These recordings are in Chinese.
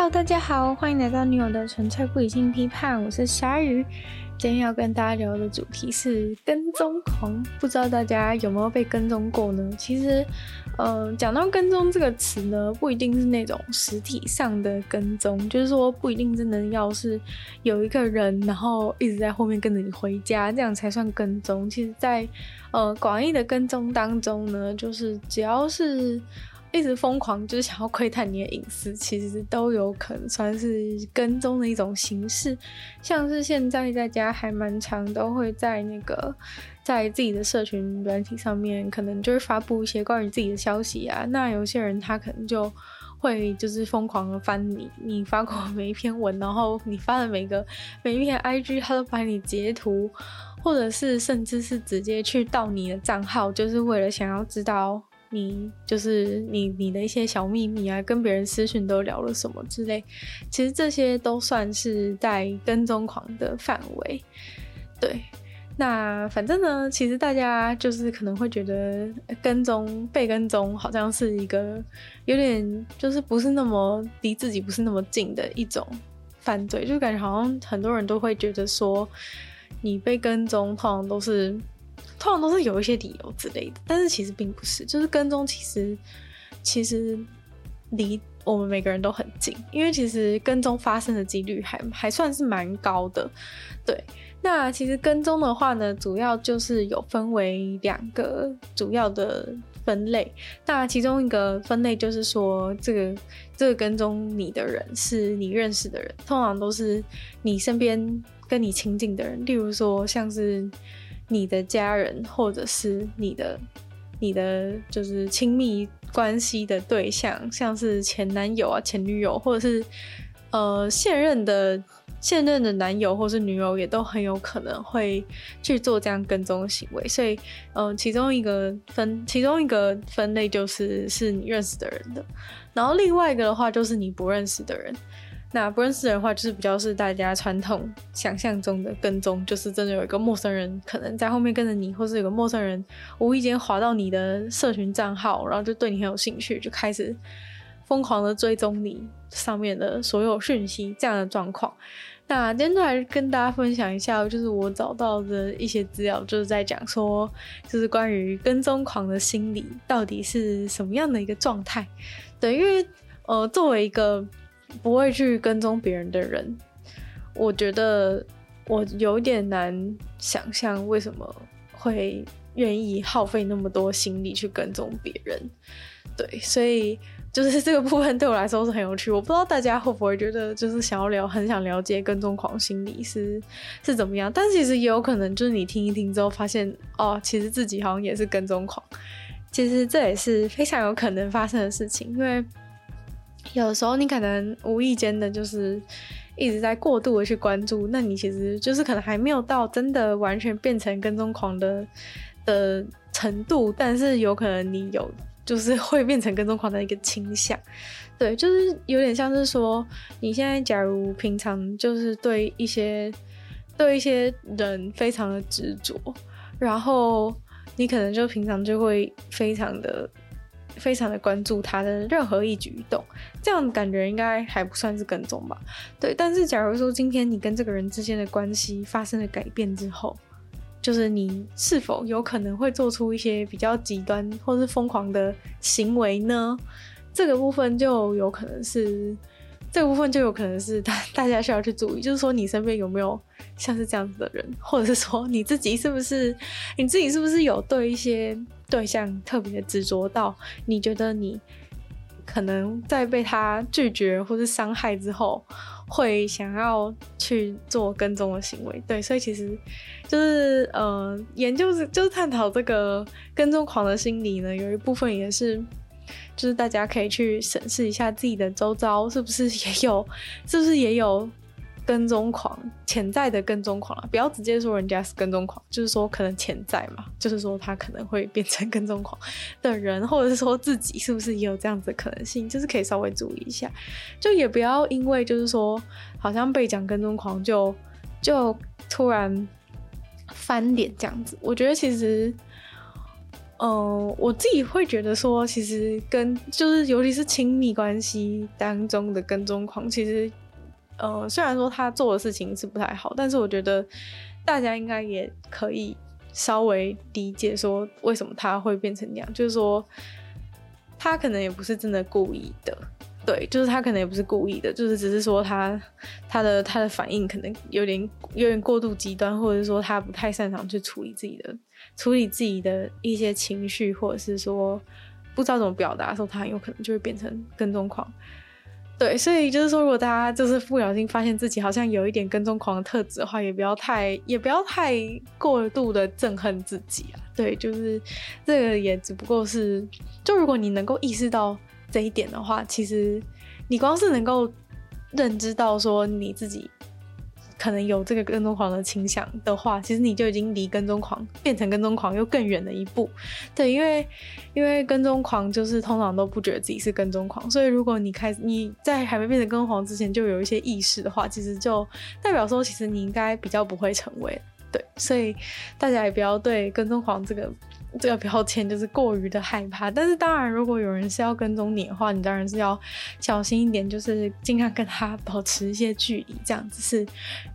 Hello，大家好，欢迎来到女友的纯粹不理性批判，我是鲨鱼。今天要跟大家聊的主题是跟踪狂，不知道大家有没有被跟踪过呢？其实，呃，讲到跟踪这个词呢，不一定是那种实体上的跟踪，就是说不一定真的要是有一个人，然后一直在后面跟着你回家，这样才算跟踪。其实在，在呃广义的跟踪当中呢，就是只要是。一直疯狂就是想要窥探你的隐私，其实都有可能算是跟踪的一种形式。像是现在大家还蛮常都会在那个在自己的社群软体上面，可能就是发布一些关于自己的消息啊。那有些人他可能就会就是疯狂的翻你你发过每一篇文，然后你发的每个每一篇 IG，他都把你截图，或者是甚至是直接去盗你的账号，就是为了想要知道。你就是你，你的一些小秘密啊，跟别人私讯都聊了什么之类，其实这些都算是在跟踪狂的范围。对，那反正呢，其实大家就是可能会觉得跟踪、被跟踪好像是一个有点就是不是那么离自己不是那么近的一种犯罪，就感觉好像很多人都会觉得说，你被跟踪通常都是。通常都是有一些理由之类的，但是其实并不是，就是跟踪其实其实离我们每个人都很近，因为其实跟踪发生的几率还还算是蛮高的。对，那其实跟踪的话呢，主要就是有分为两个主要的分类。那其中一个分类就是说，这个这个跟踪你的人是你认识的人，通常都是你身边跟你亲近的人，例如说像是。你的家人，或者是你的、你的就是亲密关系的对象，像是前男友啊、前女友，或者是呃现任的现任的男友或是女友，也都很有可能会去做这样跟踪行为。所以，呃，其中一个分，其中一个分类就是是你认识的人的，然后另外一个的话就是你不认识的人。那不认识人的话，就是比较是大家传统想象中的跟踪，就是真的有一个陌生人可能在后面跟着你，或是有个陌生人无意间滑到你的社群账号，然后就对你很有兴趣，就开始疯狂的追踪你上面的所有讯息这样的状况。那今天就来跟大家分享一下，就是我找到的一些资料，就是在讲说，就是关于跟踪狂的心理到底是什么样的一个状态。对，因为呃，作为一个不会去跟踪别人的人，我觉得我有点难想象为什么会愿意耗费那么多心力去跟踪别人。对，所以就是这个部分对我来说是很有趣。我不知道大家会不会觉得，就是想要了很想了解跟踪狂心理是是怎么样。但其实也有可能就是你听一听之后发现，哦，其实自己好像也是跟踪狂。其实这也是非常有可能发生的事情，因为。有时候你可能无意间的，就是一直在过度的去关注，那你其实就是可能还没有到真的完全变成跟踪狂的的程度，但是有可能你有就是会变成跟踪狂的一个倾向，对，就是有点像是说你现在假如平常就是对一些对一些人非常的执着，然后你可能就平常就会非常的。非常的关注他的任何一举一动，这样感觉应该还不算是跟踪吧？对。但是假如说今天你跟这个人之间的关系发生了改变之后，就是你是否有可能会做出一些比较极端或是疯狂的行为呢？这个部分就有可能是，这个部分就有可能是大大家需要去注意，就是说你身边有没有像是这样子的人，或者是说你自己是不是你自己是不是有对一些。对象特别执着到，你觉得你可能在被他拒绝或是伤害之后，会想要去做跟踪的行为。对，所以其实就是呃，研究是就是探讨这个跟踪狂的心理呢，有一部分也是，就是大家可以去审视一下自己的周遭是不是也有，是不是也有。跟踪狂，潜在的跟踪狂啊，不要直接说人家是跟踪狂，就是说可能潜在嘛，就是说他可能会变成跟踪狂的人，或者是说自己是不是也有这样子的可能性，就是可以稍微注意一下，就也不要因为就是说好像被讲跟踪狂就就突然翻脸这样子。我觉得其实，嗯、我自己会觉得说，其实跟就是尤其是亲密关系当中的跟踪狂，其实呃，虽然说他做的事情是不太好，但是我觉得大家应该也可以稍微理解说，为什么他会变成那样，就是说他可能也不是真的故意的。对，就是他可能也不是故意的，就是只是说他他的他的反应可能有点有点过度极端，或者是说他不太擅长去处理自己的处理自己的一些情绪，或者是说不知道怎么表达的时候，他很有可能就会变成跟踪狂。对，所以就是说，如果大家就是不小心发现自己好像有一点跟踪狂的特质的话，也不要太也不要太过度的憎恨自己啊。对，就是这个也只不过是，就如果你能够意识到。这一点的话，其实你光是能够认知到说你自己可能有这个跟踪狂的倾向的话，其实你就已经离跟踪狂变成跟踪狂又更远了一步。对，因为因为跟踪狂就是通常都不觉得自己是跟踪狂，所以如果你开始你在还没变成跟踪狂之前就有一些意识的话，其实就代表说其实你应该比较不会成为。对，所以大家也不要对跟踪狂这个。这个标签就是过于的害怕，但是当然，如果有人是要跟踪你的话，你当然是要小心一点，就是尽量跟他 保持一些距离，这样子是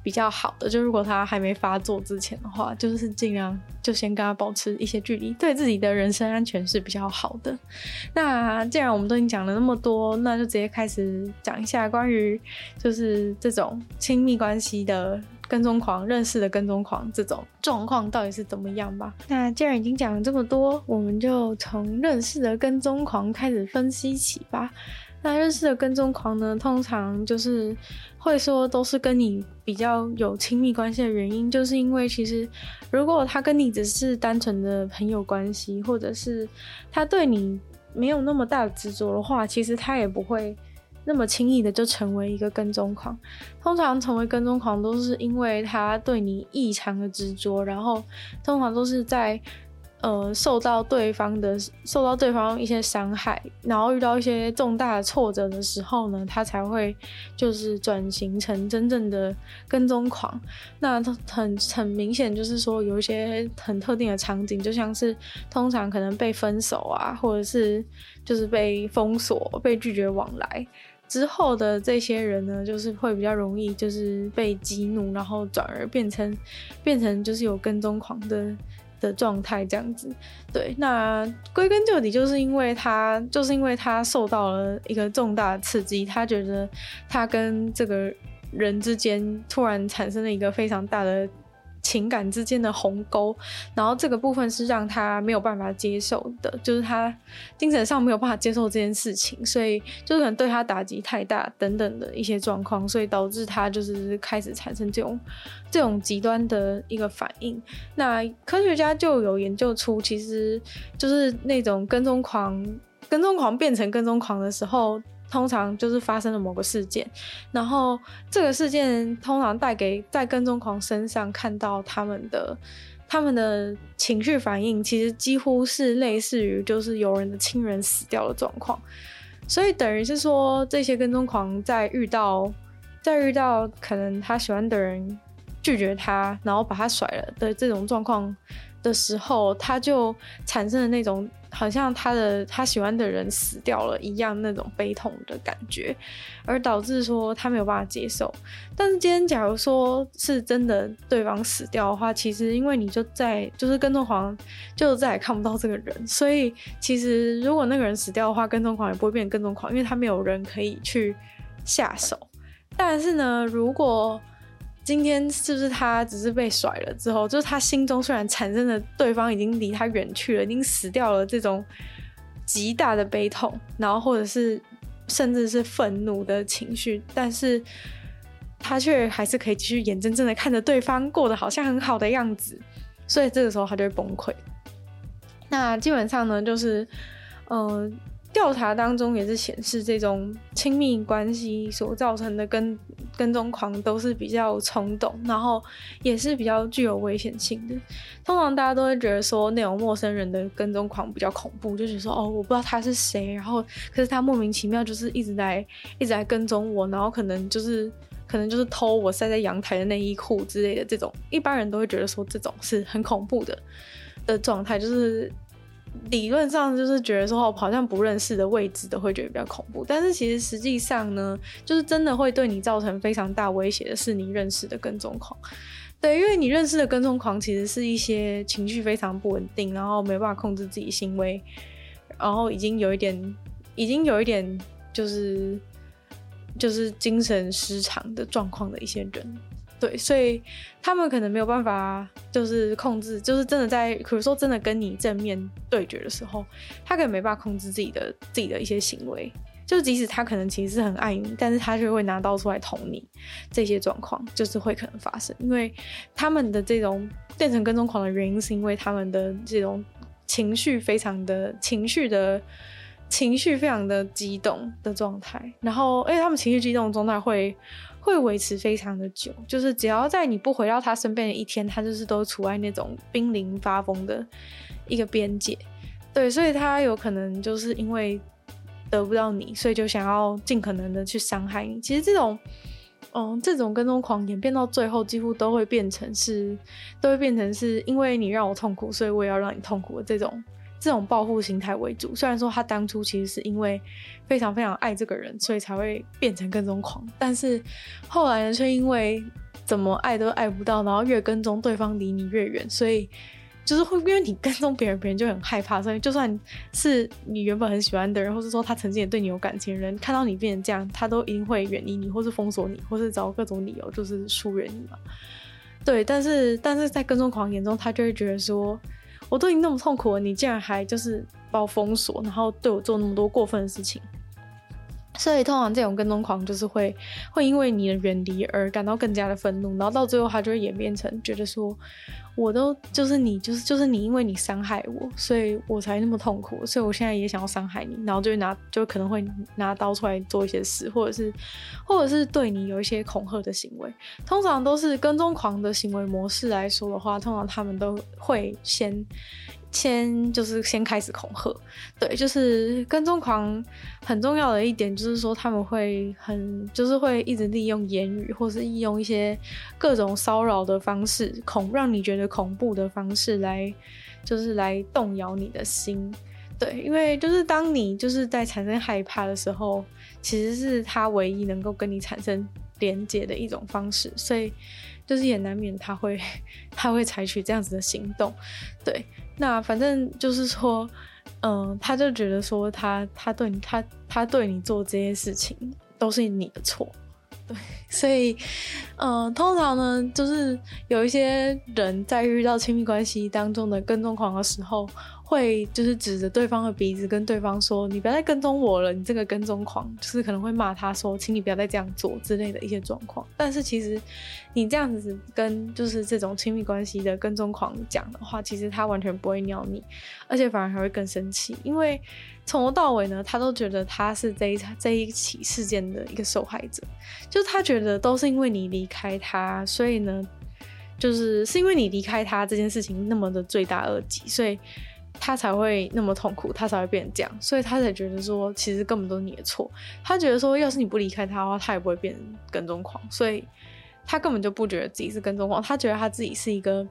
比较好的。就如果他还没发作之前的话，就是尽量就先跟他保持一些距离，对自己的人身安全是比较好的。那既然我们都已经讲了那么多，那就直接开始讲一下关于就是这种亲密关系的。跟踪狂认识的跟踪狂这种状况到底是怎么样吧？那既然已经讲了这么多，我们就从认识的跟踪狂开始分析起吧。那认识的跟踪狂呢，通常就是会说都是跟你比较有亲密关系的原因，就是因为其实如果他跟你只是单纯的朋友关系，或者是他对你没有那么大的执着的话，其实他也不会。那么轻易的就成为一个跟踪狂，通常成为跟踪狂都是因为他对你异常的执着，然后通常都是在呃受到对方的受到对方一些伤害，然后遇到一些重大的挫折的时候呢，他才会就是转型成真正的跟踪狂。那很很明显就是说有一些很特定的场景，就像是通常可能被分手啊，或者是就是被封锁、被拒绝往来。之后的这些人呢，就是会比较容易，就是被激怒，然后转而变成变成就是有跟踪狂的的状态这样子。对，那归根究底，就是因为他就是因为他受到了一个重大的刺激，他觉得他跟这个人之间突然产生了一个非常大的。情感之间的鸿沟，然后这个部分是让他没有办法接受的，就是他精神上没有办法接受这件事情，所以就是可能对他打击太大等等的一些状况，所以导致他就是开始产生这种这种极端的一个反应。那科学家就有研究出，其实就是那种跟踪狂，跟踪狂变成跟踪狂的时候。通常就是发生了某个事件，然后这个事件通常带给在跟踪狂身上看到他们的他们的情绪反应，其实几乎是类似于就是有人的亲人死掉的状况，所以等于是说这些跟踪狂在遇到在遇到可能他喜欢的人拒绝他，然后把他甩了的这种状况的时候，他就产生了那种。好像他的他喜欢的人死掉了一样，那种悲痛的感觉，而导致说他没有办法接受。但是今天假如说是真的对方死掉的话，其实因为你就在就是跟踪狂就再也看不到这个人，所以其实如果那个人死掉的话，跟踪狂也不会变跟踪狂，因为他没有人可以去下手。但是呢，如果今天是不是他只是被甩了之后，就是他心中虽然产生了对方已经离他远去了，已经死掉了这种极大的悲痛，然后或者是甚至是愤怒的情绪，但是他却还是可以继续眼睁睁的看着对方过得好像很好的样子，所以这个时候他就会崩溃。那基本上呢，就是嗯。调查当中也是显示，这种亲密关系所造成的跟跟踪狂都是比较冲动，然后也是比较具有危险性的。通常大家都会觉得说，那种陌生人的跟踪狂比较恐怖，就是说哦，我不知道他是谁，然后可是他莫名其妙就是一直在一直在跟踪我，然后可能就是可能就是偷我晒在阳台的内衣裤之类的这种，一般人都会觉得说这种是很恐怖的的状态，就是。理论上就是觉得说，好像不认识的位置都会觉得比较恐怖，但是其实实际上呢，就是真的会对你造成非常大威胁的是你认识的跟踪狂。对，因为你认识的跟踪狂其实是一些情绪非常不稳定，然后没办法控制自己行为，然后已经有一点，已经有一点就是就是精神失常的状况的一些人。对，所以他们可能没有办法，就是控制，就是真的在，比如说真的跟你正面对决的时候，他可能没办法控制自己的自己的一些行为，就即使他可能其实是很爱你，但是他就会拿刀出来捅你，这些状况就是会可能发生，因为他们的这种变成跟踪狂的原因，是因为他们的这种情绪非常的情绪的情绪非常的激动的状态，然后而且他们情绪激动的状态会。会维持非常的久，就是只要在你不回到他身边的一天，他就是都处在那种濒临发疯的一个边界。对，所以他有可能就是因为得不到你，所以就想要尽可能的去伤害你。其实这种，嗯，这种跟踪狂演变到最后，几乎都会变成是，都会变成是因为你让我痛苦，所以我也要让你痛苦的这种。这种报复心态为主，虽然说他当初其实是因为非常非常爱这个人，所以才会变成跟踪狂，但是后来呢，却因为怎么爱都爱不到，然后越跟踪对方离你越远，所以就是会因为你跟踪别人，别人就很害怕，所以就算是你原本很喜欢的人，或是说他曾经也对你有感情的人，看到你变成这样，他都一定会远离你，或是封锁你，或是找各种理由就是疏远你嘛。对，但是但是在跟踪狂眼中，他就会觉得说。我都已经那么痛苦了，你竟然还就是把我封锁，然后对我做那么多过分的事情。所以通常这种跟踪狂就是会会因为你的远离而感到更加的愤怒，然后到最后他就会演变成觉得说，我都就是你就是就是你，因为你伤害我，所以我才那么痛苦，所以我现在也想要伤害你，然后就拿就可能会拿刀出来做一些事，或者是或者是对你有一些恐吓的行为。通常都是跟踪狂的行为模式来说的话，通常他们都会先。先就是先开始恐吓，对，就是跟踪狂很重要的一点就是说他们会很就是会一直利用言语或是利用一些各种骚扰的方式恐让你觉得恐怖的方式来就是来动摇你的心，对，因为就是当你就是在产生害怕的时候，其实是他唯一能够跟你产生连接的一种方式，所以就是也难免他会他会采取这样子的行动，对。那反正就是说，嗯，他就觉得说他他对你他他对你做这些事情都是你的错，对，所以，嗯，通常呢，就是有一些人在遇到亲密关系当中的跟踪狂的时候。会就是指着对方的鼻子跟对方说：“你不要再跟踪我了，你这个跟踪狂。”就是可能会骂他说：“请你不要再这样做”之类的一些状况。但是其实你这样子跟就是这种亲密关系的跟踪狂讲的话，其实他完全不会鸟你，而且反而还会更生气，因为从头到尾呢，他都觉得他是这一这一起事件的一个受害者，就是他觉得都是因为你离开他，所以呢，就是是因为你离开他这件事情那么的罪大恶极，所以。他才会那么痛苦，他才会变成这样，所以他才觉得说，其实根本都是你的错。他觉得说，要是你不离开他的话，他也不会变成跟踪狂，所以他根本就不觉得自己是跟踪狂，他觉得他自己是一个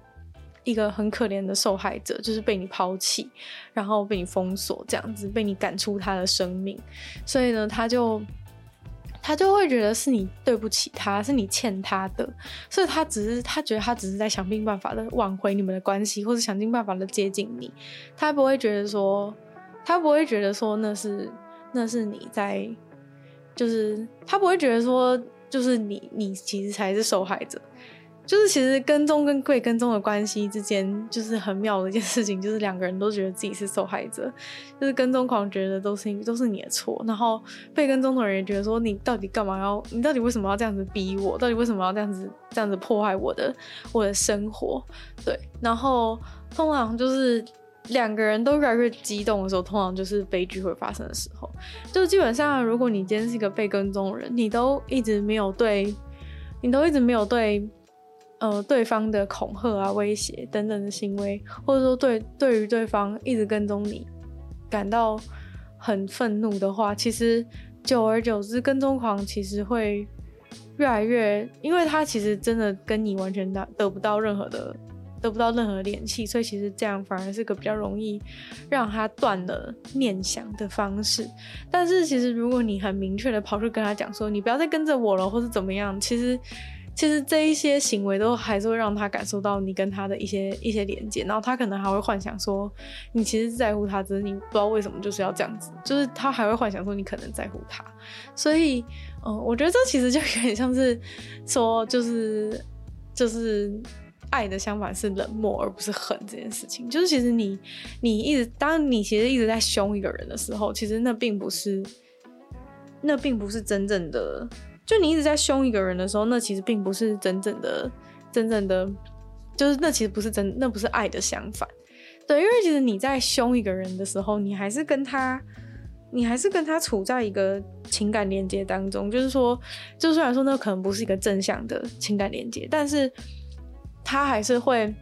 一个很可怜的受害者，就是被你抛弃，然后被你封锁这样子，被你赶出他的生命，所以呢，他就。他就会觉得是你对不起他，是你欠他的，所以他只是他觉得他只是在想尽办法的挽回你们的关系，或者想尽办法的接近你。他不会觉得说，他不会觉得说那是那是你在，就是他不会觉得说，就是你你其实才是受害者。就是其实跟踪跟被跟踪的关系之间，就是很妙的一件事情，就是两个人都觉得自己是受害者，就是跟踪狂觉得都是都是你的错，然后被跟踪的人也觉得说，你到底干嘛要，你到底为什么要这样子逼我，到底为什么要这样子这样子破坏我的我的生活？对，然后通常就是两个人都越来越激动的时候，通常就是悲剧会发生的时候，就基本上如果你今天是一个被跟踪的人，你都一直没有对，你都一直没有对。呃，对方的恐吓啊、威胁等等的行为，或者说对对于对方一直跟踪你感到很愤怒的话，其实久而久之，跟踪狂其实会越来越，因为他其实真的跟你完全得得不到任何的得不到任何联系，所以其实这样反而是个比较容易让他断了念想的方式。但是其实如果你很明确的跑去跟他讲说，你不要再跟着我了，或是怎么样，其实。其实这一些行为都还是会让他感受到你跟他的一些一些连接，然后他可能还会幻想说你其实在乎他，只是你不知道为什么就是要这样子，就是他还会幻想说你可能在乎他，所以，嗯、我觉得这其实就有点像是说，就是就是爱的相反是冷漠而不是恨这件事情，就是其实你你一直当你其实一直在凶一个人的时候，其实那并不是那并不是真正的。就你一直在凶一个人的时候，那其实并不是真正的、真正的，就是那其实不是真，那不是爱的相反。对，因为其实你在凶一个人的时候，你还是跟他，你还是跟他处在一个情感连接当中。就是说，就虽然说那可能不是一个正向的情感连接，但是他还是会。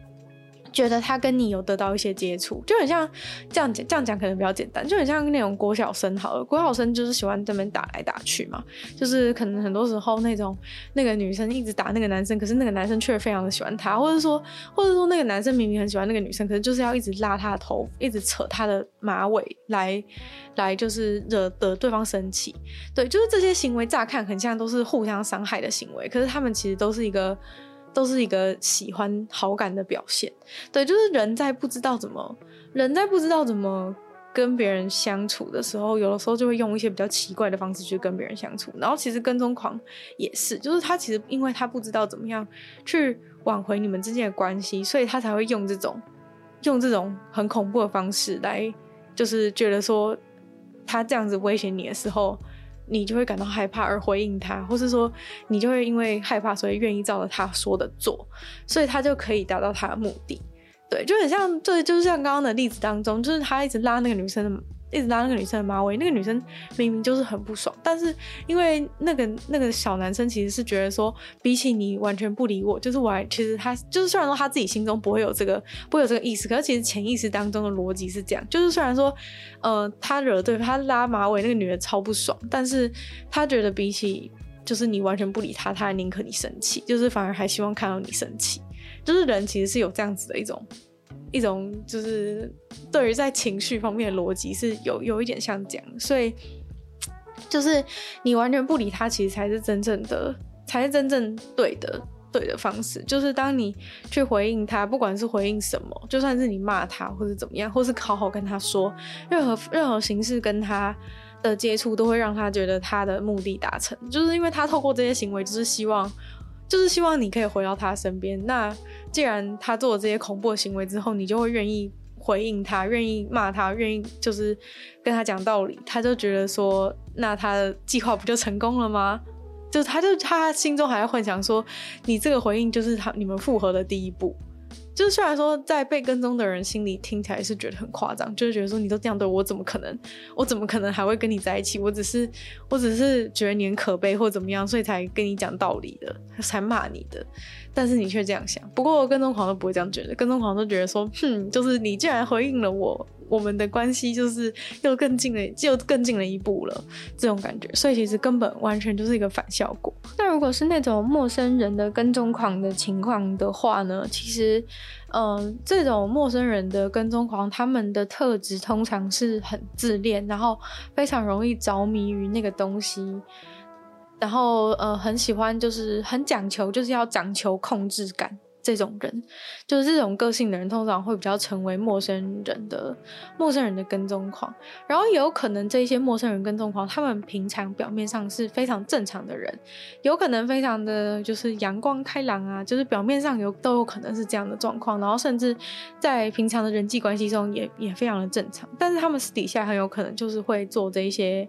觉得他跟你有得到一些接触，就很像这样讲，这样讲可能比较简单，就很像那种国小生好了。国小生就是喜欢这边打来打去嘛，就是可能很多时候那种那个女生一直打那个男生，可是那个男生却非常的喜欢她，或者说或者说那个男生明明很喜欢那个女生，可是就是要一直拉她的头，一直扯她的马尾来来就是惹得对方生气。对，就是这些行为乍看很像都是互相伤害的行为，可是他们其实都是一个。都是一个喜欢好感的表现，对，就是人在不知道怎么，人在不知道怎么跟别人相处的时候，有的时候就会用一些比较奇怪的方式去跟别人相处。然后其实跟踪狂也是，就是他其实因为他不知道怎么样去挽回你们之间的关系，所以他才会用这种用这种很恐怖的方式来，就是觉得说他这样子威胁你的时候。你就会感到害怕而回应他，或是说你就会因为害怕，所以愿意照着他说的做，所以他就可以达到他的目的。对，就很像，对，就是像刚刚的例子当中，就是他一直拉那个女生的。一直拉那个女生的马尾，那个女生明明就是很不爽，但是因为那个那个小男生其实是觉得说，比起你完全不理我，就是我还其实他就是虽然说他自己心中不会有这个不会有这个意思，可是其实潜意识当中的逻辑是这样，就是虽然说呃他惹对他拉马尾那个女的超不爽，但是他觉得比起就是你完全不理他，他还宁可你生气，就是反而还希望看到你生气，就是人其实是有这样子的一种。一种就是对于在情绪方面的逻辑是有有一点像这样，所以就是你完全不理他，其实才是真正的，才是真正对的对的方式。就是当你去回应他，不管是回应什么，就算是你骂他或是怎么样，或是好好跟他说，任何任何形式跟他的接触，都会让他觉得他的目的达成。就是因为他透过这些行为，就是希望。就是希望你可以回到他身边。那既然他做了这些恐怖的行为之后，你就会愿意回应他，愿意骂他，愿意就是跟他讲道理。他就觉得说，那他的计划不就成功了吗？就他就他心中还在幻想说，你这个回应就是他你们复合的第一步。就是虽然说在被跟踪的人心里听起来是觉得很夸张，就是觉得说你都这样对我，怎么可能？我怎么可能还会跟你在一起？我只是我只是觉得你很可悲或怎么样，所以才跟你讲道理的，才骂你的。但是你却这样想。不过跟踪狂都不会这样觉得，跟踪狂都觉得说，哼，就是你既然回应了我。我们的关系就是又更近了，又更近了一步了，这种感觉，所以其实根本完全就是一个反效果。那如果是那种陌生人的跟踪狂的情况的话呢？其实，嗯、这种陌生人的跟踪狂，他们的特质通常是很自恋，然后非常容易着迷于那个东西，然后呃，很喜欢，就是很讲求，就是要讲求控制感。这种人，就是这种个性的人，通常会比较成为陌生人的陌生人的跟踪狂。然后也有可能这一些陌生人跟踪狂，他们平常表面上是非常正常的人，有可能非常的就是阳光开朗啊，就是表面上有都有可能是这样的状况。然后甚至在平常的人际关系中也也非常的正常，但是他们私底下很有可能就是会做这一些。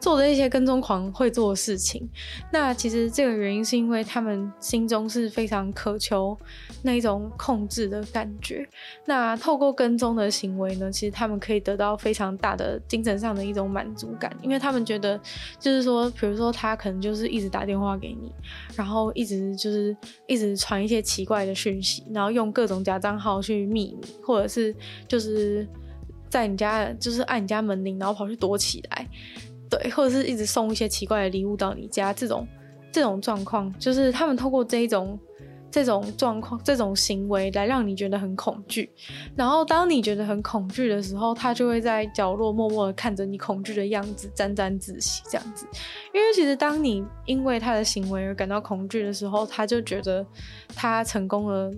做的一些跟踪狂会做的事情，那其实这个原因是因为他们心中是非常渴求那一种控制的感觉。那透过跟踪的行为呢，其实他们可以得到非常大的精神上的一种满足感，因为他们觉得就是说，比如说他可能就是一直打电话给你，然后一直就是一直传一些奇怪的讯息，然后用各种假账号去密你，或者是就是在你家就是按你家门铃，然后跑去躲起来。对，或者是一直送一些奇怪的礼物到你家，这种这种状况，就是他们透过这一种这种状况、这种行为来让你觉得很恐惧。然后当你觉得很恐惧的时候，他就会在角落默默的看着你恐惧的样子，沾沾自喜这样子。因为其实当你因为他的行为而感到恐惧的时候，他就觉得他成功了，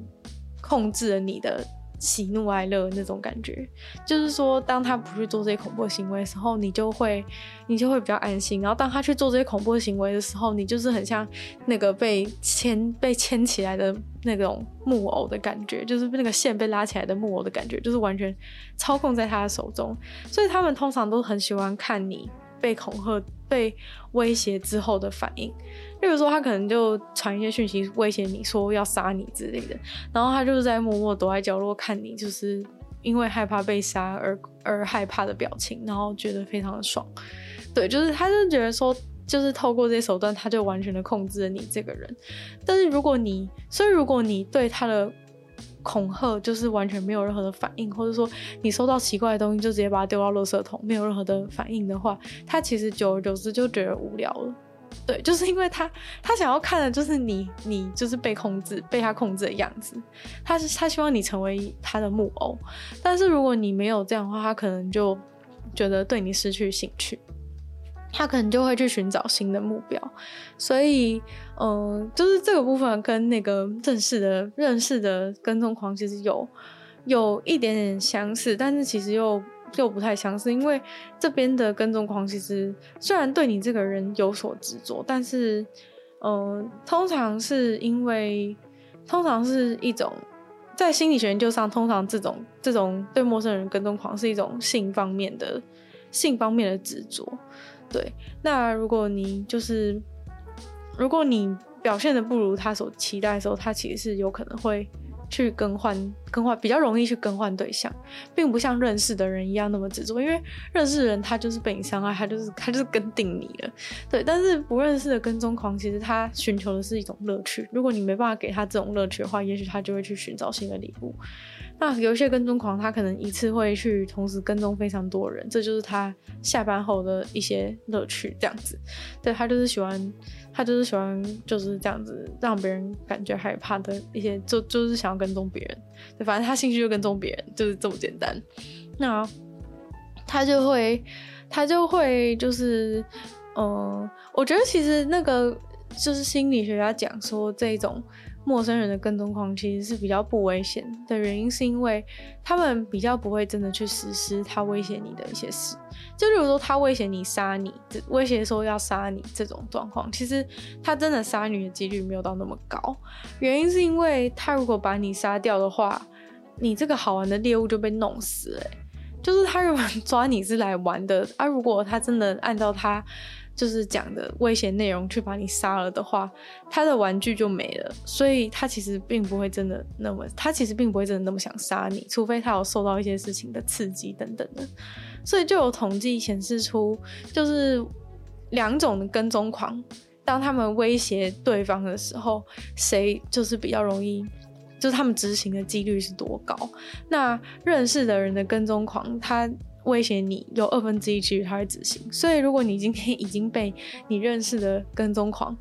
控制了你的。喜怒哀乐那种感觉，就是说，当他不去做这些恐怖行为的时候，你就会，你就会比较安心。然后，当他去做这些恐怖行为的时候，你就是很像那个被牵、被牵起来的那种木偶的感觉，就是那个线被拉起来的木偶的感觉，就是完全操控在他的手中。所以，他们通常都很喜欢看你被恐吓、被威胁之后的反应。例如说，他可能就传一些讯息威胁你说要杀你之类的，然后他就是在默默躲在角落看你，就是因为害怕被杀而而害怕的表情，然后觉得非常的爽。对，就是他就觉得说，就是透过这些手段，他就完全的控制了你这个人。但是如果你，所以如果你对他的恐吓就是完全没有任何的反应，或者说你收到奇怪的东西就直接把它丢到垃圾桶，没有任何的反应的话，他其实久而久之就觉得无聊了。对，就是因为他，他想要看的就是你，你就是被控制、被他控制的样子。他是他希望你成为他的木偶，但是如果你没有这样的话，他可能就觉得对你失去兴趣，他可能就会去寻找新的目标。所以，嗯、就是这个部分跟那个正式的、认识的跟踪狂其实有有一点点相似，但是其实又。又不太相似，因为这边的跟踪狂其实虽然对你这个人有所执着，但是，嗯、通常是因为，通常是一种在心理学研究上，通常这种这种对陌生人跟踪狂是一种性方面的性方面的执着。对，那如果你就是如果你表现得不如他所期待的时候，他其实是有可能会。去更换更换比较容易去更换对象，并不像认识的人一样那么执着，因为认识的人他就是被你伤害，他就是他就是跟定你了，对。但是不认识的跟踪狂，其实他寻求的是一种乐趣。如果你没办法给他这种乐趣的话，也许他就会去寻找新的礼物。那有些跟踪狂，他可能一次会去同时跟踪非常多人，这就是他下班后的一些乐趣，这样子。对，他就是喜欢。他就是喜欢就是这样子让别人感觉害怕的一些，就就是想要跟踪别人，对，反正他兴趣就跟踪别人，就是这么简单。那他就会，他就会就是，嗯，我觉得其实那个就是心理学家讲说这种。陌生人的跟踪狂其实是比较不危险的原因，是因为他们比较不会真的去实施他威胁你的一些事。就比如说他威胁你杀你，威胁说要杀你这种状况，其实他真的杀你的几率没有到那么高。原因是因为他如果把你杀掉的话，你这个好玩的猎物就被弄死了。就是他原本抓你是来玩的，啊、如果他真的按照他。就是讲的威胁内容去把你杀了的话，他的玩具就没了，所以他其实并不会真的那么，他其实并不会真的那么想杀你，除非他有受到一些事情的刺激等等的。所以就有统计显示出，就是两种的跟踪狂，当他们威胁对方的时候，谁就是比较容易，就是他们执行的几率是多高？那认识的人的跟踪狂，他。威胁你有二分之一几率他会执行，所以如果你今天已经被你认识的跟踪狂，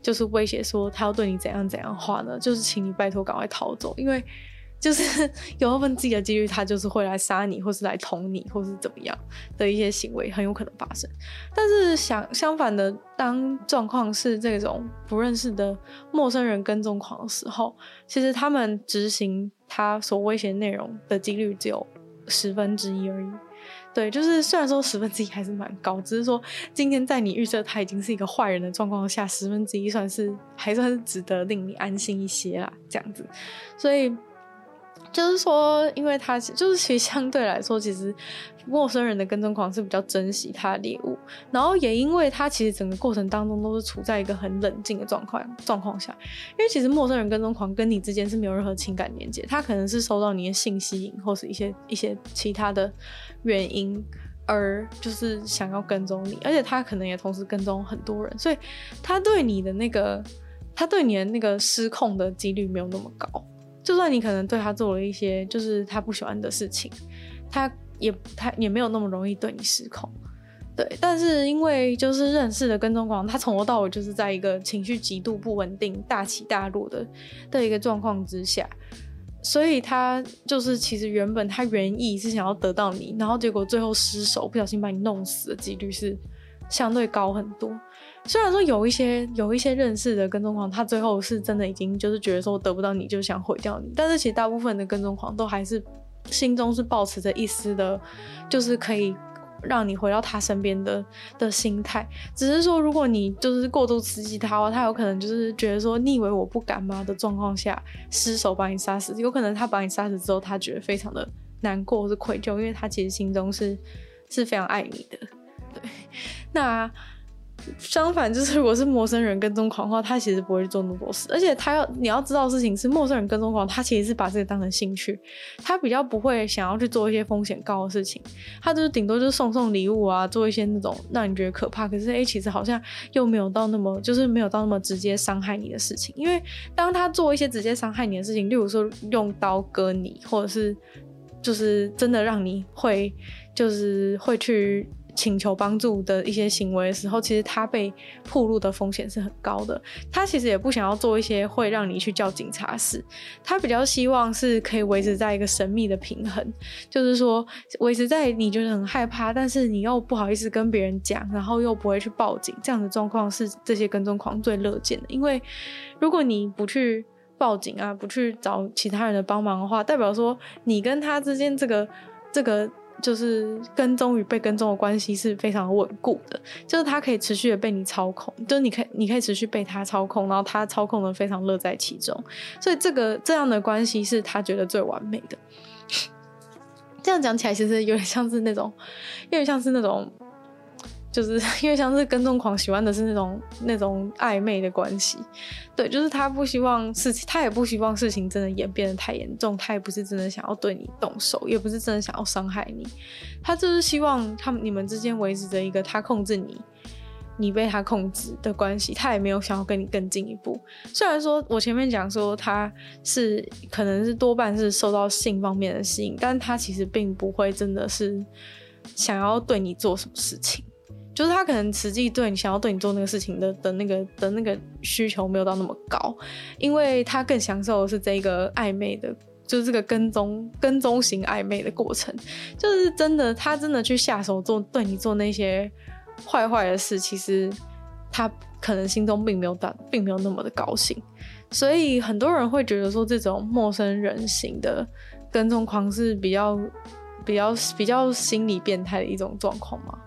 就是威胁说他要对你怎样怎样话呢，就是请你拜托赶快逃走，因为就是 有二分之一的几率他就是会来杀你，或是来捅你，或是怎么样的一些行为很有可能发生。但是相相反的，当状况是这种不认识的陌生人跟踪狂的时候，其实他们执行他所威胁内容的几率只有十分之一而已。对，就是虽然说十分之一还是蛮高，只是说今天在你预设他已经是一个坏人的状况下，十分之一算是还算是值得令你安心一些啦，这样子，所以。就是说，因为他就是其实相对来说，其实陌生人的跟踪狂是比较珍惜他的猎物，然后也因为他其实整个过程当中都是处在一个很冷静的状况状况下，因为其实陌生人跟踪狂跟你之间是没有任何情感连接，他可能是收到你的信息或是一些一些其他的原因而就是想要跟踪你，而且他可能也同时跟踪很多人，所以他对你的那个他对你的那个失控的几率没有那么高。就算你可能对他做了一些就是他不喜欢的事情，他也他也没有那么容易对你失控。对，但是因为就是认识的跟踪狂，他从头到尾就是在一个情绪极度不稳定、大起大落的的一个状况之下，所以他就是其实原本他原意是想要得到你，然后结果最后失手，不小心把你弄死的几率是相对高很多。虽然说有一些有一些认识的跟踪狂，他最后是真的已经就是觉得说得不到你就想毁掉你，但是其实大部分的跟踪狂都还是心中是保持着一丝的，就是可以。让你回到他身边的的心态，只是说，如果你就是过度刺激他，他有可能就是觉得说，你以为我不敢吗的状况下失手把你杀死，有可能他把你杀死之后，他觉得非常的难过或是愧疚，因为他其实心中是是非常爱你的，对，那。相反，就是如果是陌生人跟踪狂的话，他其实不会做那么多事，而且他要你要知道的事情是，陌生人跟踪狂，他其实是把这个当成兴趣，他比较不会想要去做一些风险高的事情，他就是顶多就是送送礼物啊，做一些那种让你觉得可怕，可是诶、其实好像又没有到那么就是没有到那么直接伤害你的事情，因为当他做一些直接伤害你的事情，例如说用刀割你，或者是就是真的让你会就是会去。请求帮助的一些行为的时候，其实他被曝露的风险是很高的。他其实也不想要做一些会让你去叫警察事，他比较希望是可以维持在一个神秘的平衡，就是说维持在你觉得很害怕，但是你又不好意思跟别人讲，然后又不会去报警这样的状况，是这些跟踪狂最乐见的。因为如果你不去报警啊，不去找其他人的帮忙的话，代表说你跟他之间这个这个。就是跟踪与被跟踪的关系是非常稳固的，就是他可以持续的被你操控，就是你可以你可以持续被他操控，然后他操控的非常乐在其中，所以这个这样的关系是他觉得最完美的。这样讲起来，其实有点像是那种，有点像是那种。就是 因为像是跟踪狂喜欢的是那种那种暧昧的关系，对，就是他不希望事情，他也不希望事情真的演变得太严重，他也不是真的想要对你动手，也不是真的想要伤害你，他就是希望他们你们之间维持着一个他控制你，你被他控制的关系，他也没有想要跟你更进一步。虽然说我前面讲说他是可能是多半是受到性方面的吸引，但他其实并不会真的是想要对你做什么事情。就是他可能实际对你想要对你做那个事情的的那个的那个需求没有到那么高，因为他更享受的是这个暧昧的，就是这个跟踪跟踪型暧昧的过程，就是真的他真的去下手做对你做那些坏坏的事，其实他可能心中并没有大并没有那么的高兴，所以很多人会觉得说这种陌生人型的跟踪狂是比较比较比较心理变态的一种状况嘛。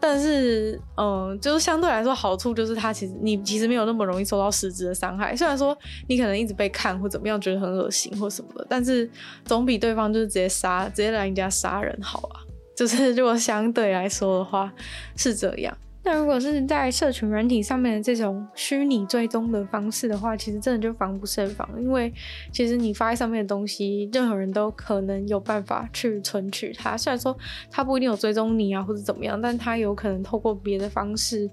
但是，嗯，就是相对来说，好处就是它其实你其实没有那么容易受到实质的伤害。虽然说你可能一直被看或怎么样，觉得很恶心或什么的，但是总比对方就是直接杀、直接来人家杀人好啊。就是如果相对来说的话，是这样。那如果是在社群软体上面的这种虚拟追踪的方式的话，其实真的就防不胜防，因为其实你发在上面的东西，任何人都可能有办法去存取它。虽然说他不一定有追踪你啊，或者怎么样，但他有可能透过别的方式，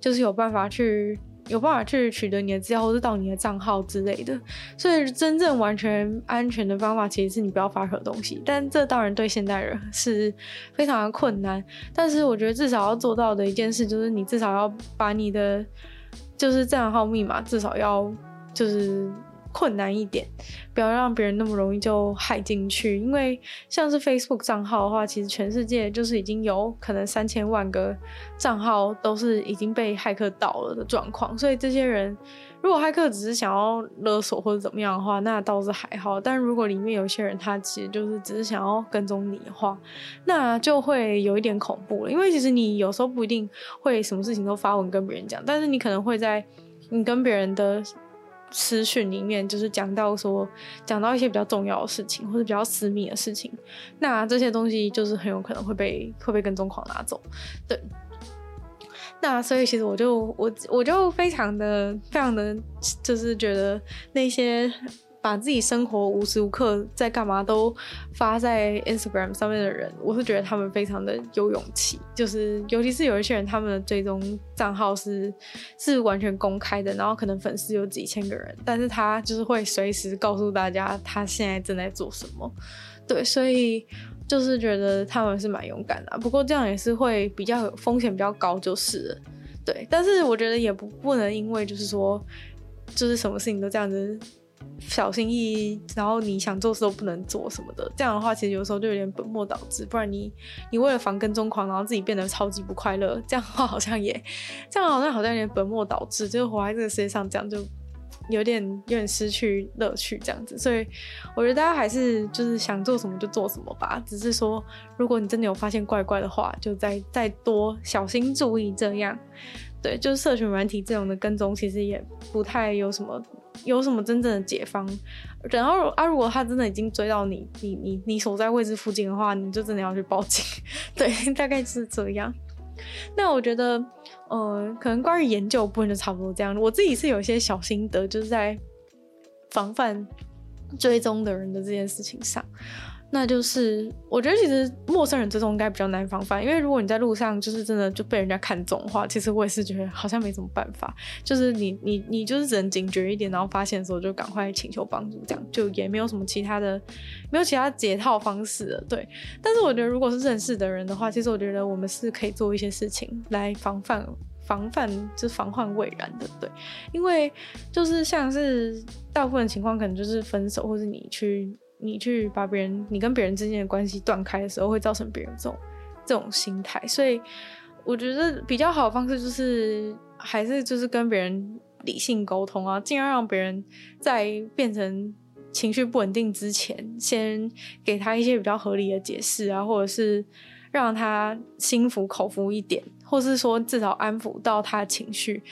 就是有办法去。有办法去取得你的资料，或是到你的账号之类的，所以真正完全安全的方法，其实是你不要发任何东西。但这当然对现代人是非常的困难。但是我觉得至少要做到的一件事，就是你至少要把你的就是账号密码至少要就是。困难一点，不要让别人那么容易就害进去。因为像是 Facebook 账号的话，其实全世界就是已经有可能三千万个账号都是已经被骇客盗了的状况。所以这些人，如果骇客只是想要勒索或者怎么样的话，那倒是还好。但如果里面有些人他其实就是只是想要跟踪你的话，那就会有一点恐怖了。因为其实你有时候不一定会什么事情都发文跟别人讲，但是你可能会在你跟别人的。私讯里面就是讲到说，讲到一些比较重要的事情或者比较私密的事情，那这些东西就是很有可能会被会被跟踪狂拿走，对。那所以其实我就我我就非常的非常的就是觉得那些。把自己生活无时无刻在干嘛都发在 Instagram 上面的人，我是觉得他们非常的有勇气。就是尤其是有一些人，他们的追踪账号是是完全公开的，然后可能粉丝有几千个人，但是他就是会随时告诉大家他现在正在做什么。对，所以就是觉得他们是蛮勇敢的，不过这样也是会比较有风险比较高，就是，对。但是我觉得也不不能因为就是说，就是什么事情都这样子小心翼翼，然后你想做事都不能做什么的，这样的话其实有时候就有点本末倒置。不然你你为了防跟踪狂，然后自己变得超级不快乐，这样的话好像也这样好像好像有点本末倒置，就是活在这个世界上这样就。有点有点失去乐趣这样子，所以我觉得大家还是就是想做什么就做什么吧。只是说，如果你真的有发现怪怪的话，就再再多小心注意这样。对，就是社群软体这种的跟踪，其实也不太有什么有什么真正的解方。然后啊，如果他真的已经追到你你你你所在位置附近的话，你就真的要去报警。对，大概是这样。那我觉得，呃，可能关于研究部分就差不多这样。我自己是有一些小心得，就是在防范追踪的人的这件事情上。那就是我觉得其实陌生人追踪应该比较难防范，因为如果你在路上就是真的就被人家看中的话，其实我也是觉得好像没什么办法。就是你你你就是只能警觉一点，然后发现的时候就赶快请求帮助，这样就也没有什么其他的，没有其他解套方式了。对，但是我觉得如果是认识的人的话，其实我觉得我们是可以做一些事情来防范防范，就是防患未然的。对，因为就是像是大部分情况，可能就是分手，或是你去。你去把别人，你跟别人之间的关系断开的时候，会造成别人这种这种心态。所以我觉得比较好的方式就是，还是就是跟别人理性沟通啊，尽量让别人在变成情绪不稳定之前，先给他一些比较合理的解释啊，或者是让他心服口服一点，或是说至少安抚到他的情绪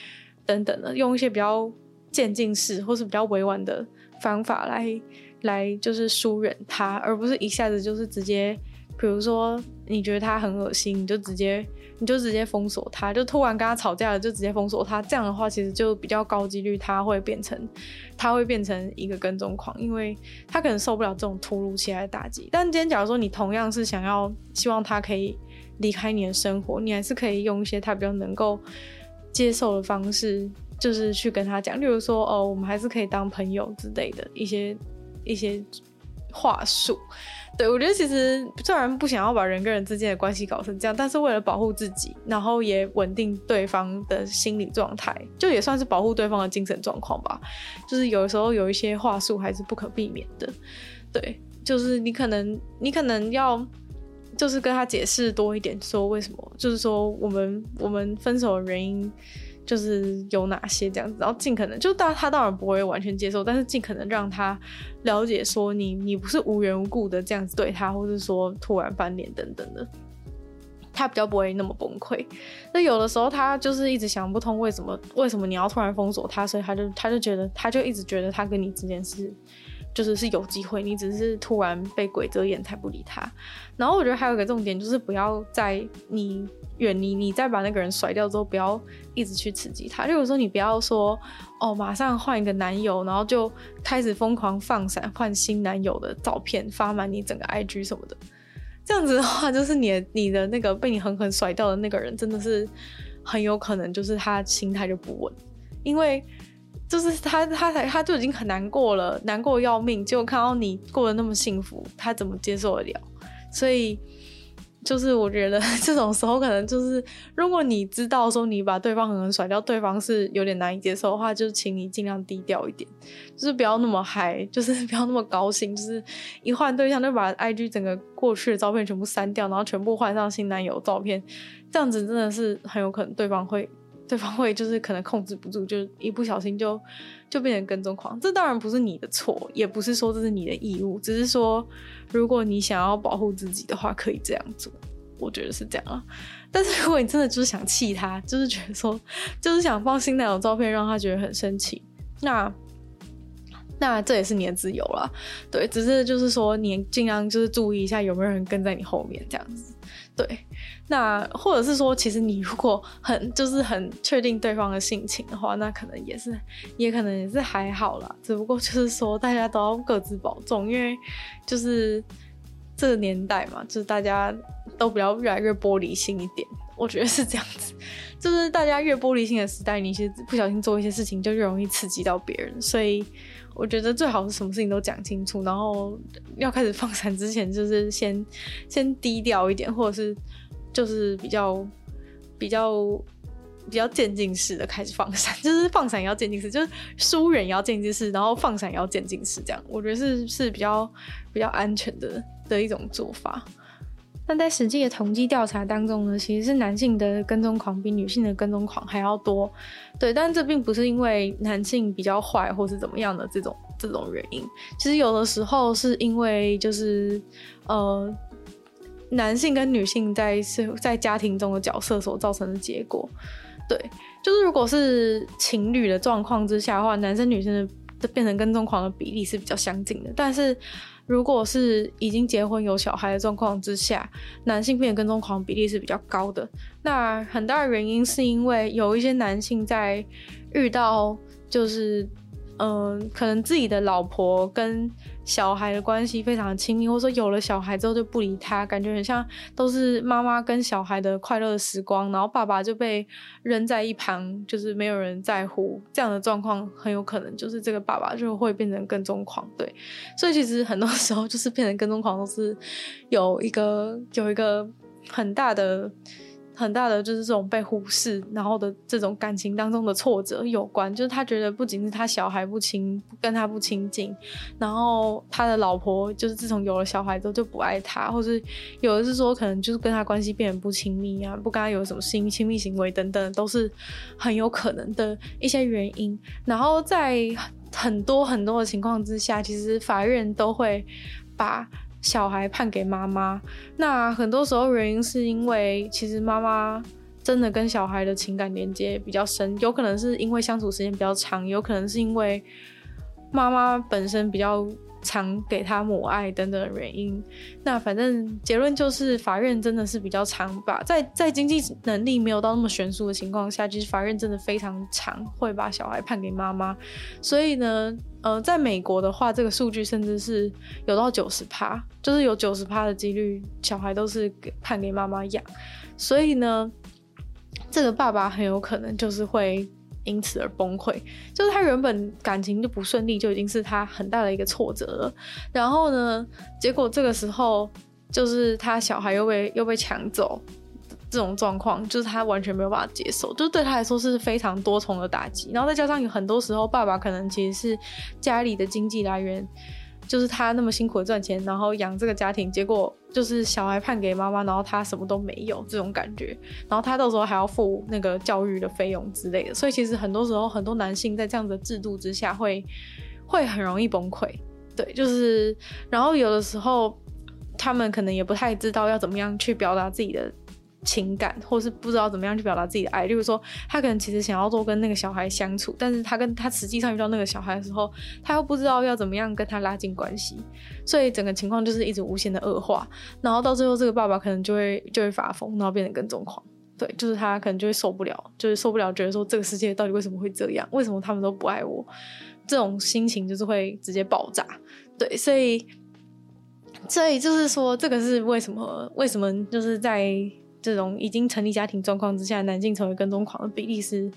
等等的，用一些比较渐进式或是比较委婉的方法来。来就是疏远他，而不是一下子就是直接，比如说你觉得他很恶心，你就直接你就直接封锁他，就突然跟他吵架了，就直接封锁他。这样的话，其实就比较高几率他会变成他会变成一个跟踪狂，因为他可能受不了这种突如其来的打击。但今天假如说你同样是想要希望他可以离开你的生活，你还是可以用一些他比较能够接受的方式，就是去跟他讲，例如说哦，我们还是可以当朋友之类的一些。一些话术，对，我觉得其实虽然不想要把人跟人之间的关系搞成这样，但是为了保护自己，然后也稳定对方的心理状态，就也算是保护对方的精神状况吧。就是有时候有一些话术还是不可避免的，对，就是你可能你可能要就是跟他解释多一点，说为什么，就是说我们我们分手的原因。就是有哪些这样子，然后尽可能就大他当然不会完全接受，但是尽可能让他了解说你你不是无缘无故的这样子对他，或是说突然翻脸等等的，他比较不会那么崩溃。那有的时候他就是一直想不通为什么为什么你要突然封锁他，所以他就他就觉得他就一直觉得他跟你之间是。就是是有机会，你只是突然被鬼遮眼才不理他。然后我觉得还有一个重点就是，不要在你远离你再把那个人甩掉之后，不要一直去刺激他。就是说，你不要说哦，马上换一个男友，然后就开始疯狂放闪换新男友的照片发满你整个 IG 什么的。这样子的话，就是你的你的那个被你狠狠甩掉的那个人，真的是很有可能就是他心态就不稳，因为。就是他，他才他就已经很难过了，难过要命。结果看到你过得那么幸福，他怎么接受得了？所以，就是我觉得这种时候，可能就是如果你知道说你把对方狠狠甩掉，对方是有点难以接受的话，就请你尽量低调一点，就是不要那么嗨，就是不要那么高兴，就是一换对象就把 IG 整个过去的照片全部删掉，然后全部换上新男友照片，这样子真的是很有可能对方会。对方会就是可能控制不住，就一不小心就就变成跟踪狂。这当然不是你的错，也不是说这是你的义务，只是说如果你想要保护自己的话，可以这样做。我觉得是这样啊。但是如果你真的就是想气他，就是觉得说就是想放新男友照片让他觉得很生气，那那这也是你的自由啦。对，只是就是说你尽量就是注意一下有没有人跟在你后面这样子。对，那或者是说，其实你如果很就是很确定对方的性情的话，那可能也是，也可能也是还好啦。只不过就是说，大家都要各自保重，因为就是这个年代嘛，就是大家都比较越来越玻璃心一点。我觉得是这样子，就是大家越玻璃心的时代，你其实不小心做一些事情，就越容易刺激到别人。所以我觉得最好是什么事情都讲清楚，然后要开始放闪之前，就是先先低调一点，或者是就是比较比较比较渐进式的开始放闪，就是放闪也要渐进式，就是疏远也要渐进式，然后放闪也要渐进式，这样我觉得是是比较比较安全的的一种做法。但在实际的统计调查当中呢，其实是男性的跟踪狂比女性的跟踪狂还要多，对，但这并不是因为男性比较坏或是怎么样的这种这种原因，其实有的时候是因为就是呃男性跟女性在是在家庭中的角色所造成的结果，对，就是如果是情侣的状况之下的话，男生女生的这变成跟踪狂的比例是比较相近的，但是。如果是已经结婚有小孩的状况之下，男性变成跟踪狂比例是比较高的。那很大的原因是因为有一些男性在遇到就是。嗯，可能自己的老婆跟小孩的关系非常亲密，或者说有了小孩之后就不理他，感觉很像都是妈妈跟小孩的快乐时光，然后爸爸就被扔在一旁，就是没有人在乎。这样的状况很有可能就是这个爸爸就会变成跟踪狂，对。所以其实很多时候就是变成跟踪狂都是有一个有一个很大的。很大的就是这种被忽视，然后的这种感情当中的挫折有关，就是他觉得不仅是他小孩不亲，跟他不亲近，然后他的老婆就是自从有了小孩之后就不爱他，或是有的是说可能就是跟他关系变得不亲密啊，不跟他有什么亲亲密行为等等，都是很有可能的一些原因。然后在很多很多的情况之下，其实法院都会把。小孩判给妈妈，那很多时候原因是因为其实妈妈真的跟小孩的情感连接比较深，有可能是因为相处时间比较长，有可能是因为妈妈本身比较。常给他母爱等等原因，那反正结论就是法院真的是比较常把在在经济能力没有到那么悬殊的情况下，其实法院真的非常常会把小孩判给妈妈。所以呢，呃，在美国的话，这个数据甚至是有到九十趴，就是有九十趴的几率小孩都是给判给妈妈养。所以呢，这个爸爸很有可能就是会。因此而崩溃，就是他原本感情就不顺利，就已经是他很大的一个挫折了。然后呢，结果这个时候就是他小孩又被又被抢走，这种状况就是他完全没有办法接受，就对他来说是非常多重的打击。然后再加上有很多时候，爸爸可能其实是家里的经济来源。就是他那么辛苦的赚钱，然后养这个家庭，结果就是小孩判给妈妈，然后他什么都没有这种感觉，然后他到时候还要付那个教育的费用之类的，所以其实很多时候很多男性在这样的制度之下会会很容易崩溃，对，就是然后有的时候他们可能也不太知道要怎么样去表达自己的。情感，或是不知道怎么样去表达自己的爱，例如说，他可能其实想要多跟那个小孩相处，但是他跟他实际上遇到那个小孩的时候，他又不知道要怎么样跟他拉近关系，所以整个情况就是一直无限的恶化，然后到最后这个爸爸可能就会就会发疯，然后变成跟踪狂，对，就是他可能就会受不了，就是受不了，觉得说这个世界到底为什么会这样，为什么他们都不爱我，这种心情就是会直接爆炸，对，所以所以就是说这个是为什么，为什么就是在。这种已经成立家庭状况之下，男性成为跟踪狂的比例是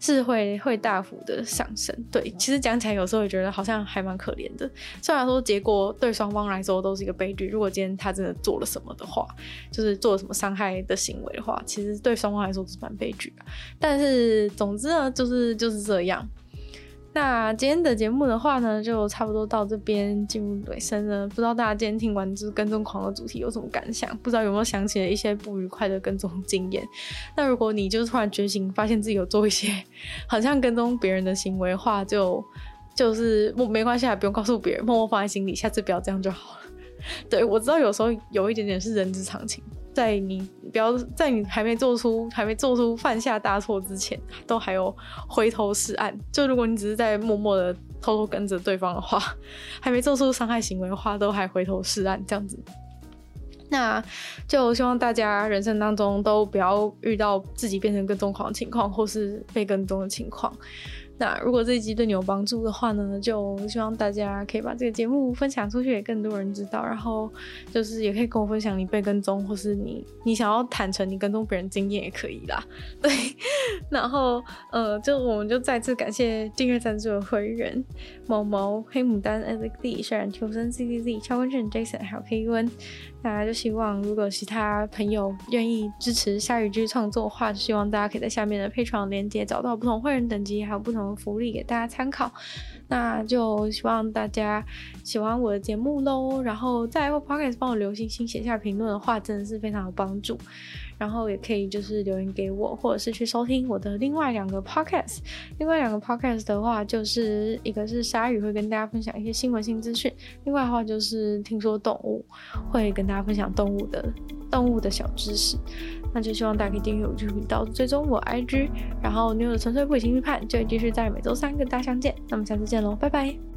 是会会大幅的上升。对，其实讲起来有时候也觉得好像还蛮可怜的。虽然说结果对双方来说都是一个悲剧，如果今天他真的做了什么的话，就是做了什么伤害的行为的话，其实对双方来说是蛮悲剧的。但是总之呢，就是就是这样。那今天的节目的话呢，就差不多到这边进入尾声了。不知道大家今天听完就是跟踪狂的主题有什么感想？不知道有没有想起了一些不愉快的跟踪经验？那如果你就是突然觉醒，发现自己有做一些好像跟踪别人的行为的话，就就是没没关系，还不用告诉别人，默默放在心里，下次不要这样就好了。对，我知道有时候有一点点是人之常情。在你不要在你还没做出还没做出犯下大错之前，都还有回头是岸。就如果你只是在默默的偷偷跟着对方的话，还没做出伤害行为的话，都还回头是岸这样子。那就希望大家人生当中都不要遇到自己变成跟踪狂的情况，或是被跟踪的情况。那如果这一集对你有帮助的话呢，就希望大家可以把这个节目分享出去，给更多人知道。然后就是也可以跟我分享你被跟踪，或是你你想要坦诚你跟踪别人经验也可以啦。对，然后呃，就我们就再次感谢订阅赞助的会员毛毛、黑牡丹、Alex D、虽然求生 C C Z、超温顺 Jason 还有 K 温。大家就希望，如果其他朋友愿意支持夏雨句创作的话，就希望大家可以在下面的配床链接找到不同会员等级，还有不同的福利给大家参考。那就希望大家喜欢我的节目喽，然后在 Apple Podcast 帮我留星星、写下评论的话，真的是非常有帮助。然后也可以就是留言给我，或者是去收听我的另外两个 podcast。另外两个 podcast 的话，就是一个是鲨鱼会跟大家分享一些新闻新资讯，另外的话就是听说动物会跟大家分享动物的动物的小知识。那就希望大家可以订阅我这个频道，追踪我 IG，然后妞的纯粹不理性批判就会继续在每周三跟大家相见。那么下次见喽，拜拜。